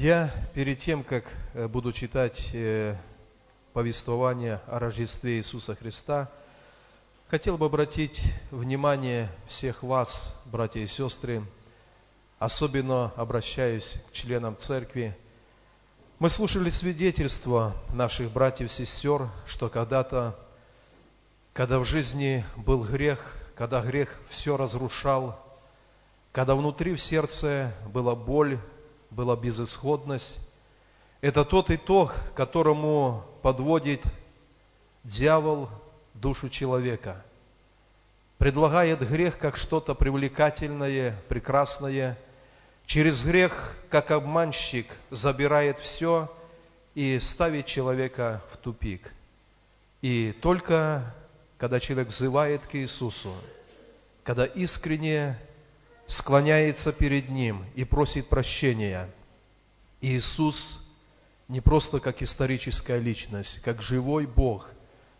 Я перед тем, как э, буду читать э, повествование о Рождестве Иисуса Христа, хотел бы обратить внимание всех вас, братья и сестры, особенно обращаюсь к членам церкви. Мы слушали свидетельства наших братьев и сестер, что когда-то, когда в жизни был грех, когда грех все разрушал, когда внутри в сердце была боль, была безысходность. Это тот итог, которому подводит дьявол душу человека. Предлагает грех как что-то привлекательное, прекрасное. Через грех, как обманщик, забирает все и ставит человека в тупик. И только когда человек взывает к Иисусу, когда искренне склоняется перед Ним и просит прощения. Иисус не просто как историческая личность, как живой Бог,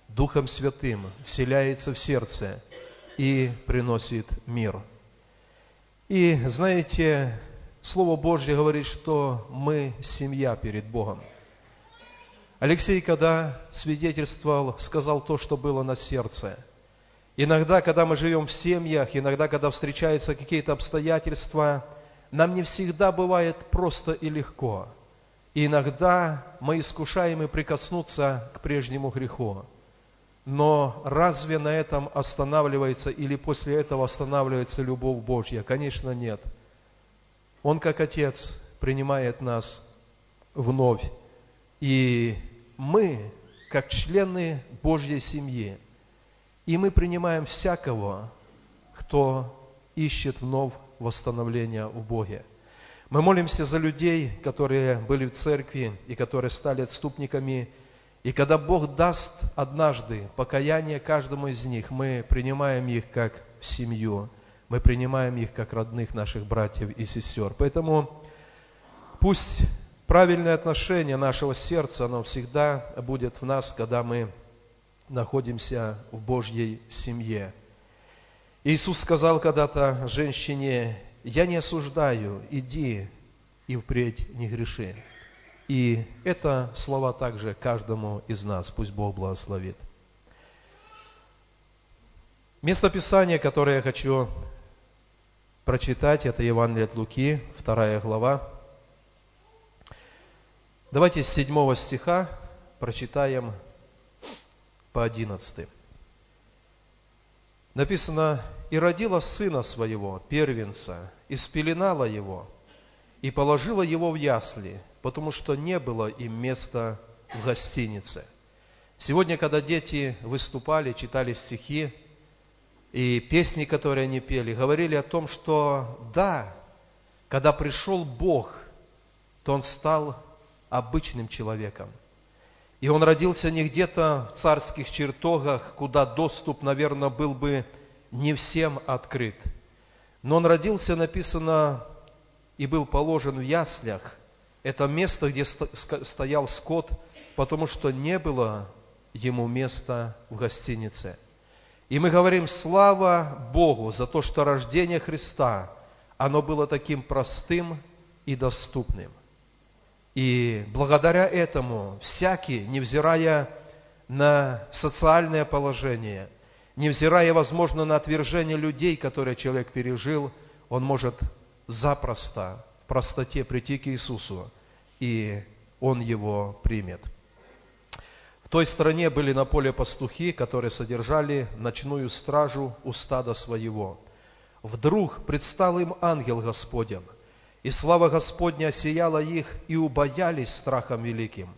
Духом Святым вселяется в сердце и приносит мир. И знаете, Слово Божье говорит, что мы семья перед Богом. Алексей, когда свидетельствовал, сказал то, что было на сердце – Иногда, когда мы живем в семьях, иногда, когда встречаются какие-то обстоятельства, нам не всегда бывает просто и легко. И иногда мы искушаем и прикоснуться к прежнему греху. Но разве на этом останавливается или после этого останавливается любовь Божья? Конечно, нет. Он, как Отец, принимает нас вновь. И мы, как члены Божьей семьи, и мы принимаем всякого, кто ищет вновь восстановления в Боге. Мы молимся за людей, которые были в церкви и которые стали отступниками. И когда Бог даст однажды покаяние каждому из них, мы принимаем их как семью, мы принимаем их как родных наших братьев и сестер. Поэтому пусть правильное отношение нашего сердца, оно всегда будет в нас, когда мы находимся в Божьей семье. Иисус сказал когда-то женщине, «Я не осуждаю, иди и впредь не греши». И это слова также каждому из нас. Пусть Бог благословит. Место Писания, которое я хочу прочитать, это Евангелие от Луки, вторая глава. Давайте с седьмого стиха прочитаем по 11. Написано, «И родила сына своего, первенца, и спеленала его, и положила его в ясли, потому что не было им места в гостинице». Сегодня, когда дети выступали, читали стихи, и песни, которые они пели, говорили о том, что да, когда пришел Бог, то Он стал обычным человеком – и он родился не где-то в царских чертогах, куда доступ, наверное, был бы не всем открыт. Но он родился, написано, и был положен в яслях. Это место, где стоял скот, потому что не было ему места в гостинице. И мы говорим, слава Богу за то, что рождение Христа, оно было таким простым и доступным. И благодаря этому всякий, невзирая на социальное положение, невзирая, возможно, на отвержение людей, которые человек пережил, он может запросто, в простоте прийти к Иисусу, и он его примет. В той стране были на поле пастухи, которые содержали ночную стражу у стада своего. Вдруг предстал им ангел Господень, и слава Господня осияла их, и убоялись страхом великим.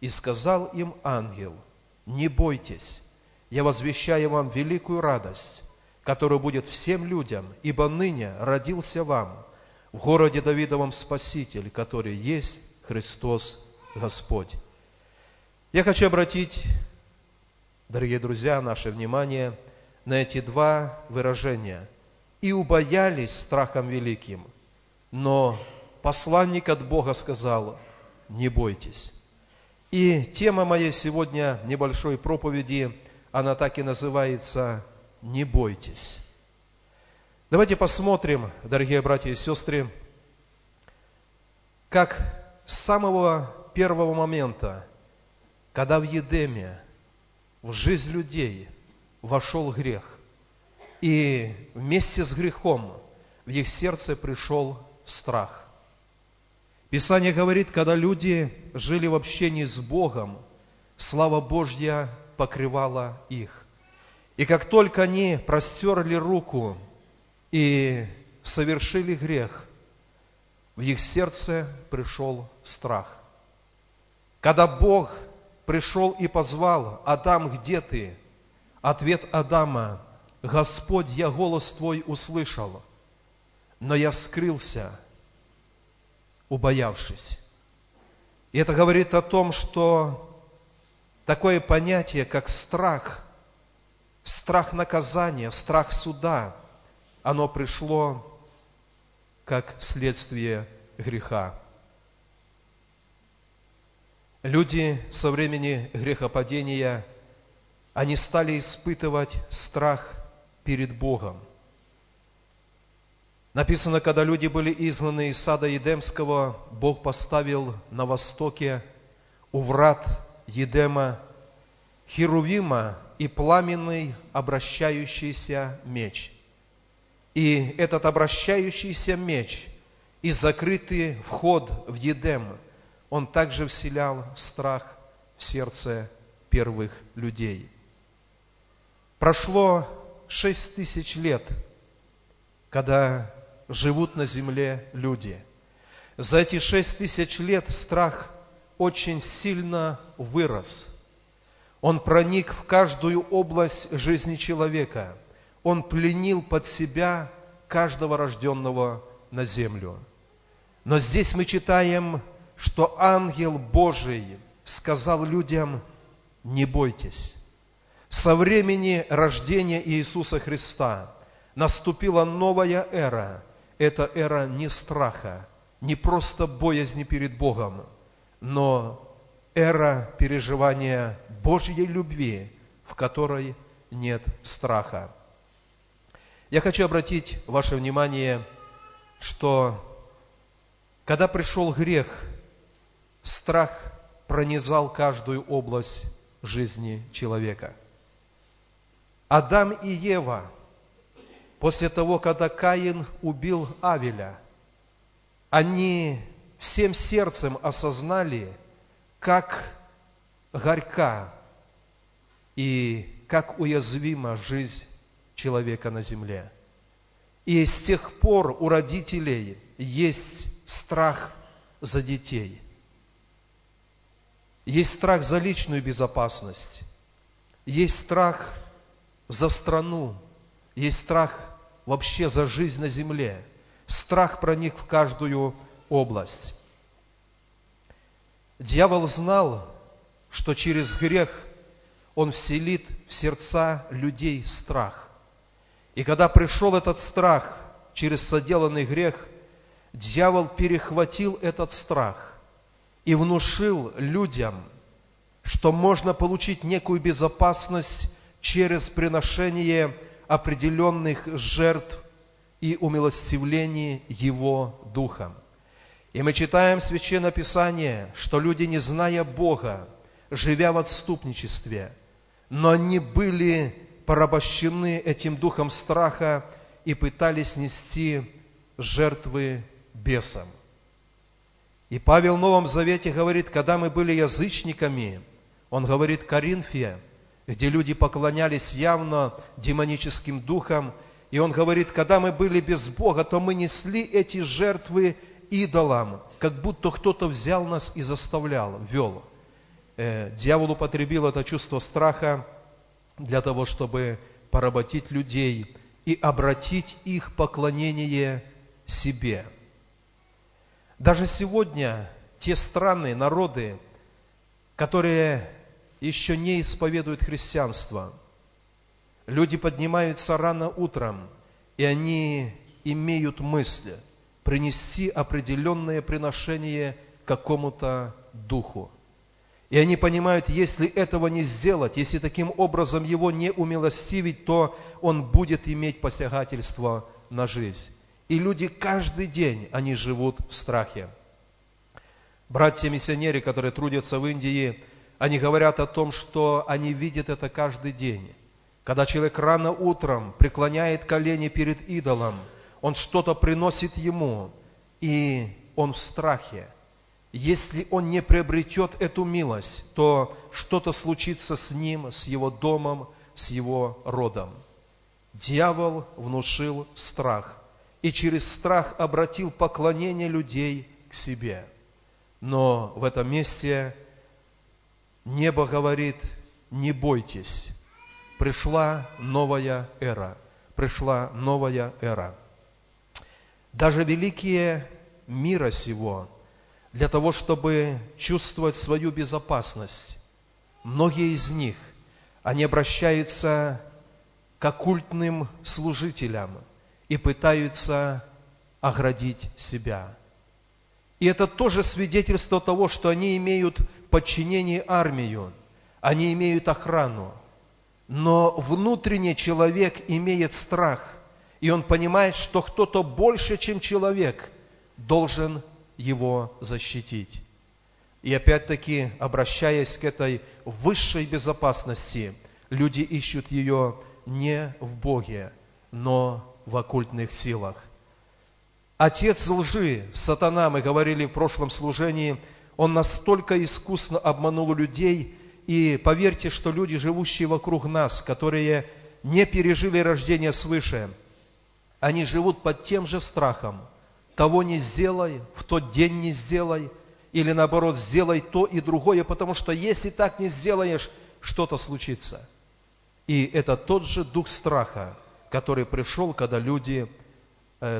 И сказал им ангел, не бойтесь, я возвещаю вам великую радость, которая будет всем людям, ибо ныне родился вам в городе Давидовом Спаситель, который есть Христос Господь. Я хочу обратить, дорогие друзья, наше внимание на эти два выражения. «И убоялись страхом великим», но посланник от Бога сказал, не бойтесь. И тема моей сегодня небольшой проповеди, она так и называется «Не бойтесь». Давайте посмотрим, дорогие братья и сестры, как с самого первого момента, когда в Едеме, в жизнь людей вошел грех, и вместе с грехом в их сердце пришел страх. Писание говорит, когда люди жили в общении с Богом, слава Божья покрывала их. И как только они простерли руку и совершили грех, в их сердце пришел страх. Когда Бог пришел и позвал, Адам, где ты? Ответ Адама, Господь, я голос Твой услышал, но я скрылся, убоявшись. И это говорит о том, что такое понятие, как страх, страх наказания, страх суда, оно пришло как следствие греха. Люди со времени грехопадения, они стали испытывать страх перед Богом. Написано, когда люди были изгнаны из сада Едемского, Бог поставил на востоке у врат Едема Херувима и пламенный обращающийся меч. И этот обращающийся меч и закрытый вход в Едем, он также вселял страх в сердце первых людей. Прошло шесть тысяч лет, когда живут на земле люди. За эти шесть тысяч лет страх очень сильно вырос. Он проник в каждую область жизни человека. Он пленил под себя каждого рожденного на землю. Но здесь мы читаем, что ангел Божий сказал людям, не бойтесь. Со времени рождения Иисуса Христа наступила новая эра. Это эра не страха, не просто боязни перед Богом, но эра переживания Божьей любви, в которой нет страха. Я хочу обратить ваше внимание, что когда пришел грех, страх пронизал каждую область жизни человека. Адам и Ева, после того, когда Каин убил Авеля, они всем сердцем осознали, как горька и как уязвима жизнь человека на земле. И с тех пор у родителей есть страх за детей. Есть страх за личную безопасность. Есть страх за страну. Есть страх вообще за жизнь на земле. Страх проник в каждую область. Дьявол знал, что через грех он вселит в сердца людей страх. И когда пришел этот страх через соделанный грех, дьявол перехватил этот страх и внушил людям, что можно получить некую безопасность через приношение определенных жертв и умилостивлении Его Духом. И мы читаем в Священном Писании, что люди, не зная Бога, живя в отступничестве, но они были порабощены этим духом страха и пытались нести жертвы бесам. И Павел в Новом Завете говорит, когда мы были язычниками, он говорит Коринфе, где люди поклонялись явно демоническим духам, и он говорит, когда мы были без Бога, то мы несли эти жертвы идолам, как будто кто-то взял нас и заставлял, вел. Э, дьявол употребил это чувство страха для того, чтобы поработить людей и обратить их поклонение себе. Даже сегодня те страны, народы, которые еще не исповедуют христианство, люди поднимаются рано утром, и они имеют мысли принести определенное приношение какому-то духу – и они понимают, если этого не сделать, если таким образом его не умилостивить, то он будет иметь посягательство на жизнь. И люди каждый день, они живут в страхе. Братья-миссионеры, которые трудятся в Индии, они говорят о том, что они видят это каждый день. Когда человек рано утром преклоняет колени перед идолом, он что-то приносит ему, и он в страхе. Если он не приобретет эту милость, то что-то случится с ним, с его домом, с его родом. Дьявол внушил страх и через страх обратил поклонение людей к себе. Но в этом месте небо говорит, не бойтесь, пришла новая эра, пришла новая эра. Даже великие мира сего, для того, чтобы чувствовать свою безопасность, многие из них, они обращаются к оккультным служителям и пытаются оградить себя. И это тоже свидетельство того, что они имеют подчинение армию, они имеют охрану. Но внутренний человек имеет страх, и он понимает, что кто-то больше, чем человек, должен его защитить. И опять-таки, обращаясь к этой высшей безопасности, люди ищут ее не в Боге, но в оккультных силах. Отец лжи, сатана, мы говорили в прошлом служении, он настолько искусно обманул людей, и поверьте, что люди, живущие вокруг нас, которые не пережили рождение свыше, они живут под тем же страхом. Того не сделай, в тот день не сделай, или наоборот, сделай то и другое, потому что если так не сделаешь, что-то случится – и это тот же дух страха, который пришел, когда люди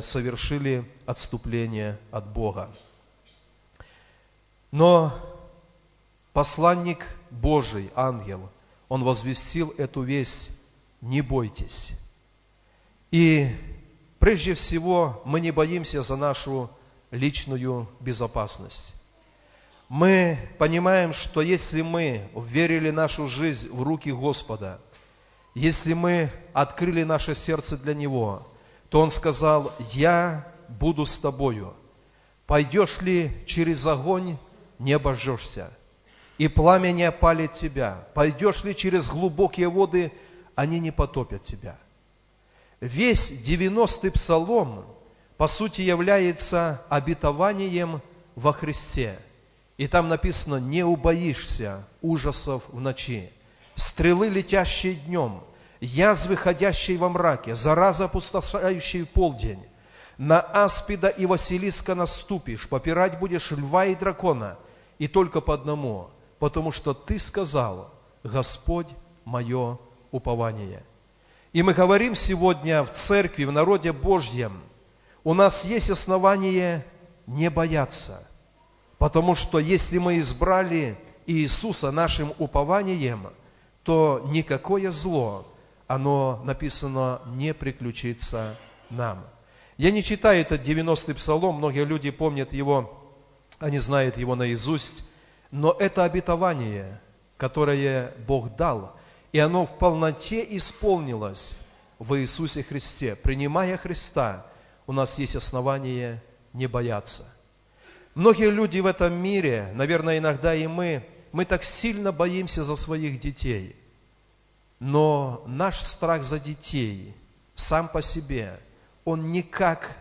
совершили отступление от Бога. Но посланник Божий, ангел, он возвестил эту весть, не бойтесь. И прежде всего мы не боимся за нашу личную безопасность. Мы понимаем, что если мы верили нашу жизнь в руки Господа – если мы открыли наше сердце для Него, то Он сказал, «Я буду с тобою. Пойдешь ли через огонь, не обожжешься, и пламя не опалит тебя. Пойдешь ли через глубокие воды, они не потопят тебя». Весь 90-й псалом, по сути, является обетованием во Христе. И там написано, не убоишься ужасов в ночи стрелы, летящие днем, язвы, ходящие во мраке, зараза, опустошающая полдень. На аспида и Василиска наступишь, попирать будешь льва и дракона, и только по одному, потому что ты сказал, Господь мое упование. И мы говорим сегодня в церкви, в народе Божьем, у нас есть основание не бояться, потому что если мы избрали Иисуса нашим упованием – то никакое зло, оно написано, не приключится нам. Я не читаю этот 90-й псалом, многие люди помнят его, они знают его наизусть, но это обетование, которое Бог дал, и оно в полноте исполнилось в Иисусе Христе. Принимая Христа, у нас есть основание не бояться. Многие люди в этом мире, наверное, иногда и мы, мы так сильно боимся за своих детей. Но наш страх за детей сам по себе, он никак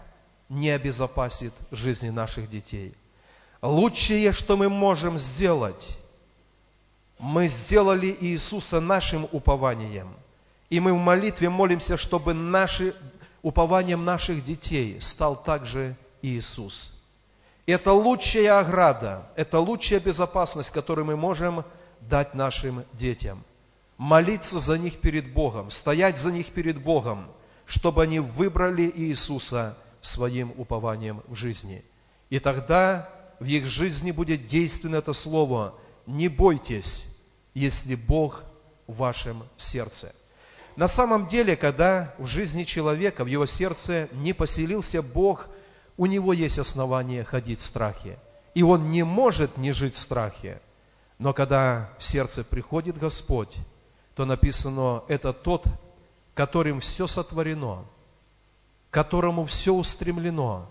не обезопасит жизни наших детей. Лучшее, что мы можем сделать, мы сделали Иисуса нашим упованием. И мы в молитве молимся, чтобы наши, упованием наших детей стал также Иисус. Это лучшая ограда, это лучшая безопасность, которую мы можем дать нашим детям. Молиться за них перед Богом, стоять за них перед Богом, чтобы они выбрали Иисуса своим упованием в жизни. И тогда в их жизни будет действенно это слово «Не бойтесь, если Бог в вашем сердце». На самом деле, когда в жизни человека, в его сердце не поселился Бог – у него есть основания ходить в страхе. И он не может не жить в страхе. Но когда в сердце приходит Господь, то написано, это тот, которым все сотворено, которому все устремлено,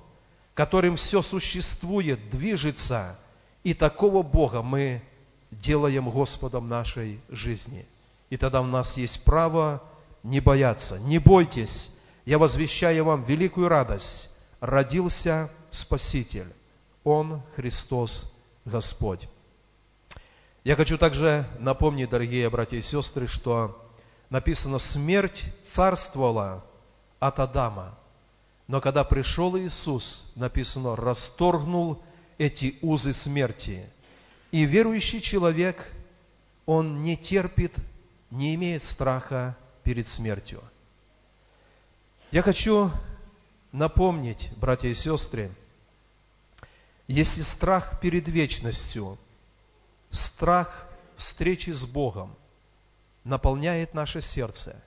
которым все существует, движется, И такого Бога мы делаем Господом нашей жизни. И тогда у нас есть право не бояться. Не бойтесь, я возвещаю вам великую радость. Родился Спаситель. Он Христос Господь. Я хочу также напомнить, дорогие братья и сестры, что написано, смерть царствовала от Адама. Но когда пришел Иисус, написано, расторгнул эти узы смерти. И верующий человек, он не терпит, не имеет страха перед смертью. Я хочу напомнить, братья и сестры, если страх перед вечностью, страх встречи с Богом наполняет наше сердце,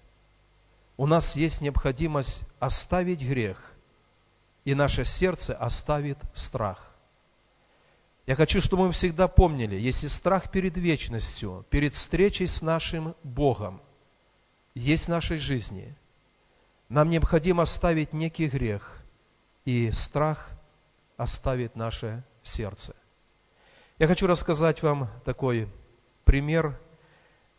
у нас есть необходимость оставить грех, и наше сердце оставит страх. Я хочу, чтобы мы всегда помнили, если страх перед вечностью, перед встречей с нашим Богом есть в нашей жизни, нам необходимо оставить некий грех, и страх оставит наше сердце. Я хочу рассказать вам такой пример.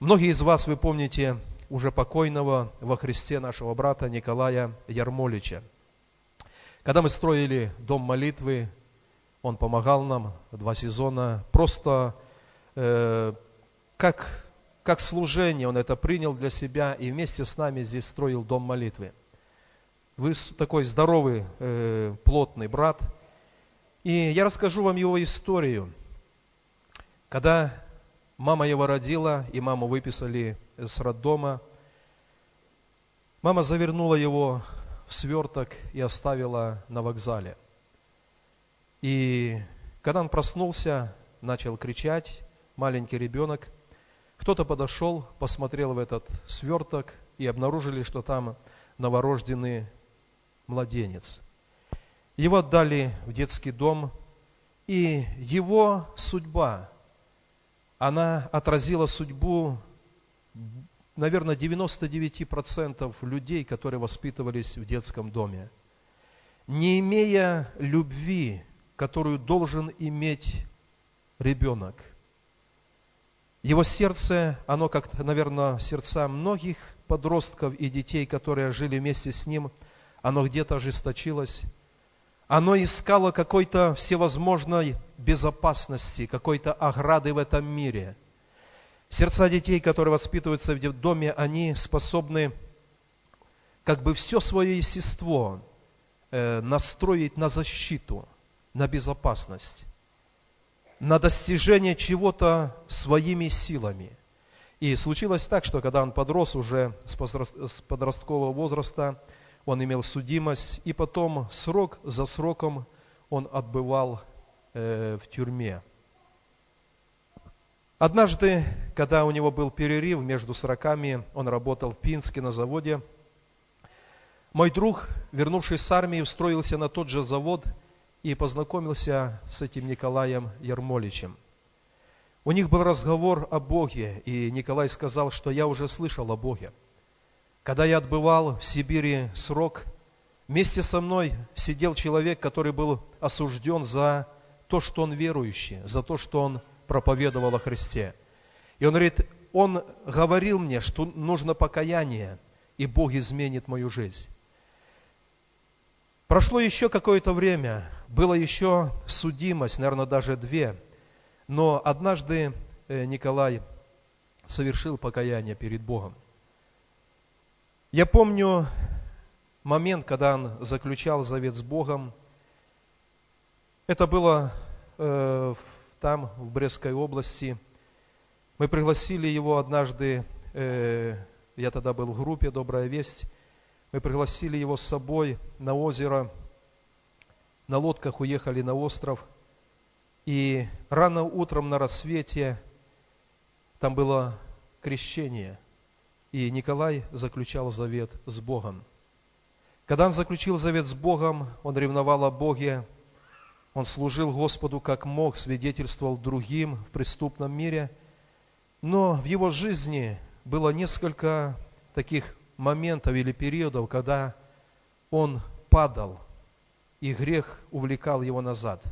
Многие из вас, вы помните, уже покойного во Христе нашего брата Николая Ярмолича. Когда мы строили дом молитвы он помогал нам два сезона. Просто э, как, как служение он это принял для себя и вместе с нами здесь строил дом молитвы. Вы такой здоровый, э, плотный брат. И я расскажу вам его историю. Когда мама его родила, и маму выписали с роддома, мама завернула его в сверток и оставила на вокзале – и когда он проснулся, начал кричать, маленький ребенок, кто-то подошел, посмотрел в этот сверток и обнаружили, что там новорожденный младенец. Его отдали в детский дом, и его судьба, она отразила судьбу, наверное, 99% людей, которые воспитывались в детском доме. Не имея любви которую должен иметь ребенок. Его сердце, оно как, наверное, сердца многих подростков и детей, которые жили вместе с ним, оно где-то ожесточилось. Оно искало какой-то всевозможной безопасности, какой-то ограды в этом мире. Сердца детей, которые воспитываются в доме, они способны как бы все свое естество э, настроить на защиту – на безопасность, на достижение чего-то своими силами. И случилось так, что когда он подрос уже с подросткового возраста, он имел судимость, и потом срок за сроком он отбывал э, в тюрьме. Однажды, когда у него был перерыв между сроками, он работал в Пинске на заводе. Мой друг, вернувшись с армии, устроился на тот же завод – и познакомился с этим Николаем Ермоличем. У них был разговор о Боге, и Николай сказал, что я уже слышал о Боге. Когда я отбывал в Сибири срок, вместе со мной сидел человек, который был осужден за то, что он верующий, за то, что он проповедовал о Христе. И он говорит, он говорил мне, что нужно покаяние, и Бог изменит мою жизнь. Прошло еще какое-то время, было еще судимость, наверное, даже две. Но однажды э, Николай совершил покаяние перед Богом. Я помню момент, когда он заключал завет с Богом. Это было э, там, в Брестской области. Мы пригласили его однажды, э, я тогда был в группе «Добрая весть», мы пригласили его с собой на озеро, на лодках уехали на остров. И рано утром на рассвете там было крещение. И Николай заключал завет с Богом. Когда он заключил завет с Богом, он ревновал о Боге, он служил Господу как мог, свидетельствовал другим в преступном мире. Но в его жизни было несколько таких моментов или периодов, когда он падал, и грех увлекал его назад.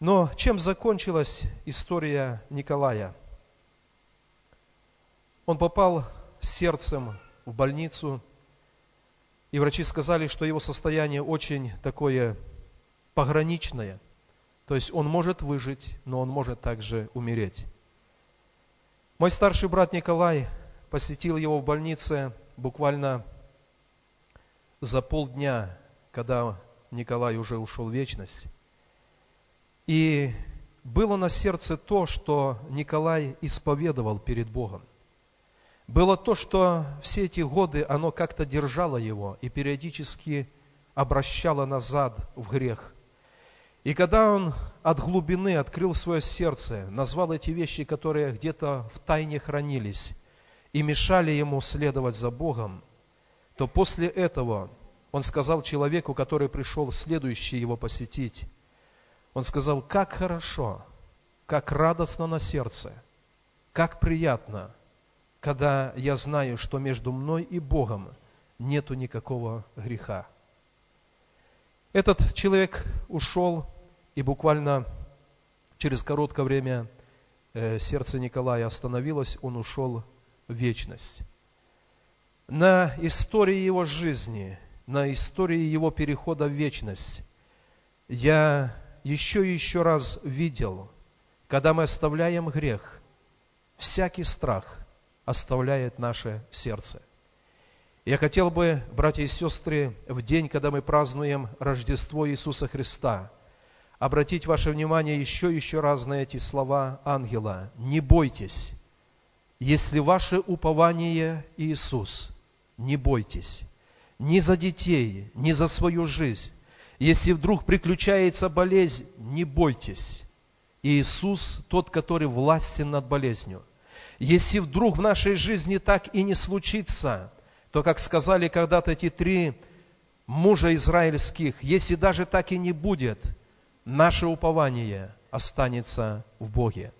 Но чем закончилась история Николая? Он попал сердцем в больницу, и врачи сказали, что его состояние очень такое пограничное. То есть он может выжить, но он может также умереть. Мой старший брат Николай посетил его в больнице буквально за полдня, когда Николай уже ушел в вечность. И было на сердце то, что Николай исповедовал перед Богом. Было то, что все эти годы оно как-то держало его и периодически обращало назад в грех. И когда он от глубины открыл свое сердце, назвал эти вещи, которые где-то в тайне хранились и мешали ему следовать за Богом, то после этого он сказал человеку, который пришел следующий его посетить, он сказал, как хорошо, как радостно на сердце, как приятно, когда я знаю, что между мной и Богом нету никакого греха. Этот человек ушел и буквально через короткое время э, сердце Николая остановилось, он ушел в вечность. На истории его жизни, на истории его перехода в вечность я еще и еще раз видел, когда мы оставляем грех, всякий страх оставляет наше сердце. Я хотел бы, братья и сестры, в день, когда мы празднуем Рождество Иисуса Христа – обратить ваше внимание еще еще раз на эти слова ангела. Не бойтесь, если ваше упование Иисус, не бойтесь ни за детей, ни за свою жизнь. Если вдруг приключается болезнь, не бойтесь. Иисус тот, который властен над болезнью. Если вдруг в нашей жизни так и не случится, то, как сказали когда-то эти три мужа израильских, если даже так и не будет – наше упование останется в Боге.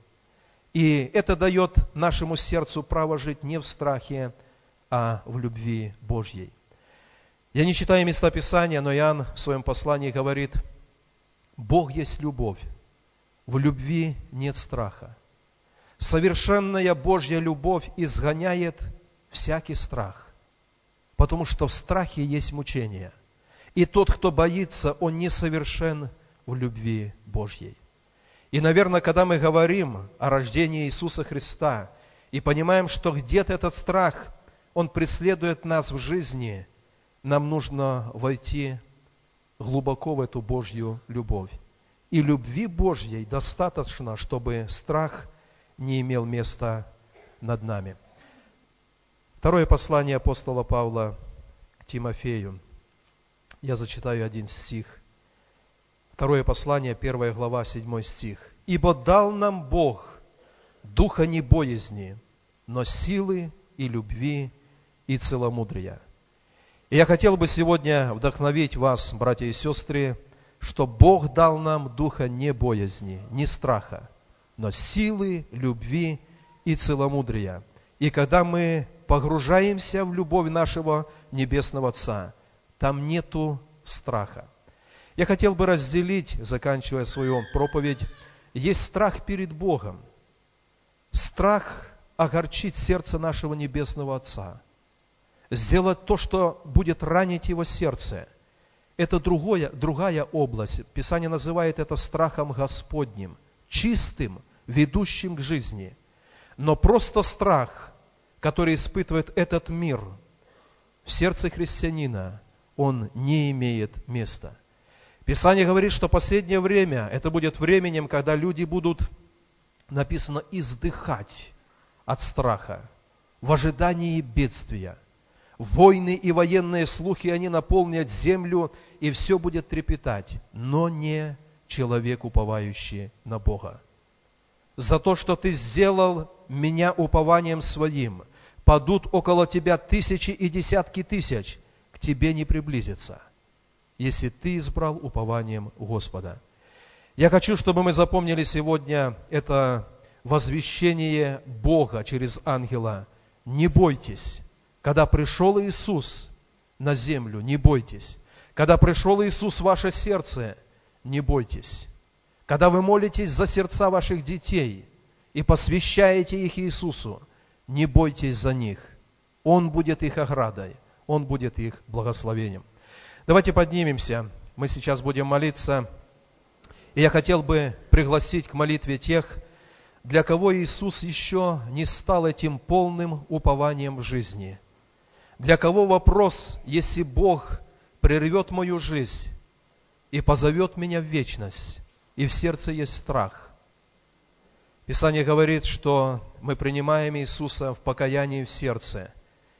И это дает нашему сердцу право жить не в страхе, а в любви Божьей. Я не читаю места Писания, но Иоанн в своем послании говорит, Бог есть любовь, в любви нет страха. Совершенная Божья любовь изгоняет всякий страх, потому что в страхе есть мучение. И тот, кто боится, он несовершен в любви Божьей. И, наверное, когда мы говорим о рождении Иисуса Христа и понимаем, что где-то этот страх, он преследует нас в жизни, нам нужно войти глубоко в эту Божью любовь. И любви Божьей достаточно, чтобы страх не имел места над нами. Второе послание апостола Павла к Тимофею. Я зачитаю один стих – Второе послание, первая глава, седьмой стих. «Ибо дал нам Бог духа не боязни, но силы и любви и целомудрия». И я хотел бы сегодня вдохновить вас, братья и сестры, что Бог дал нам духа не боязни, не страха, но силы, любви и целомудрия. И когда мы погружаемся в любовь нашего Небесного Отца, там нету страха. Я хотел бы разделить, заканчивая свою проповедь, есть страх перед Богом. Страх огорчить сердце нашего Небесного Отца. Сделать то, что будет ранить его сердце. Это другое, другая область. Писание называет это страхом Господним, чистым, ведущим к жизни. Но просто страх, который испытывает этот мир в сердце христианина, он не имеет места – Писание говорит, что последнее время, это будет временем, когда люди будут, написано, издыхать от страха, в ожидании бедствия. Войны и военные слухи, они наполнят землю, и все будет трепетать, но не человек, уповающий на Бога. За то, что ты сделал меня упованием своим, падут около тебя тысячи и десятки тысяч, к тебе не приблизятся если ты избрал упованием Господа. Я хочу, чтобы мы запомнили сегодня это возвещение Бога через ангела. Не бойтесь. Когда пришел Иисус на землю, не бойтесь. Когда пришел Иисус в ваше сердце, не бойтесь. Когда вы молитесь за сердца ваших детей и посвящаете их Иисусу, не бойтесь за них. Он будет их оградой, Он будет их благословением. Давайте поднимемся. Мы сейчас будем молиться. И я хотел бы пригласить к молитве тех, для кого Иисус еще не стал этим полным упованием в жизни. Для кого вопрос, если Бог прервет мою жизнь и позовет меня в вечность, и в сердце есть страх. Писание говорит, что мы принимаем Иисуса в покаянии в сердце,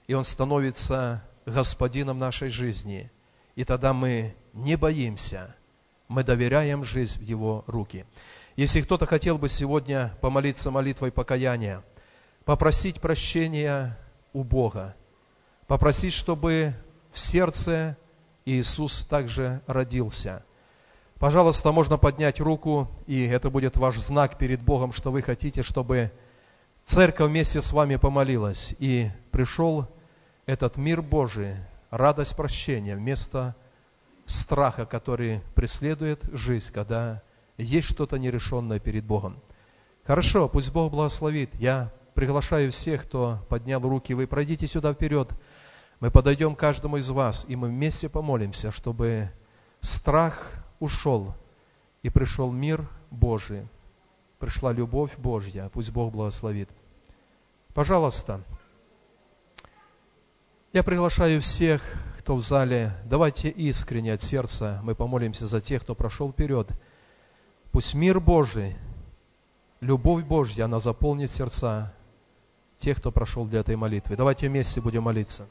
и Он становится Господином нашей жизни. И тогда мы не боимся, мы доверяем жизнь в Его руки. Если кто-то хотел бы сегодня помолиться молитвой покаяния, попросить прощения у Бога, попросить, чтобы в сердце Иисус также родился. Пожалуйста, можно поднять руку, и это будет ваш знак перед Богом, что вы хотите, чтобы церковь вместе с вами помолилась, и пришел этот мир Божий, радость прощения, вместо страха, который преследует жизнь, когда есть что-то нерешенное перед Богом. Хорошо, пусть Бог благословит. Я приглашаю всех, кто поднял руки, вы пройдите сюда вперед. Мы подойдем к каждому из вас, и мы вместе помолимся, чтобы страх ушел, и пришел мир Божий, пришла любовь Божья. Пусть Бог благословит. Пожалуйста, я приглашаю всех, кто в зале, давайте искренне от сердца мы помолимся за тех, кто прошел вперед. Пусть мир Божий, любовь Божья, она заполнит сердца тех, кто прошел для этой молитвы. Давайте вместе будем молиться.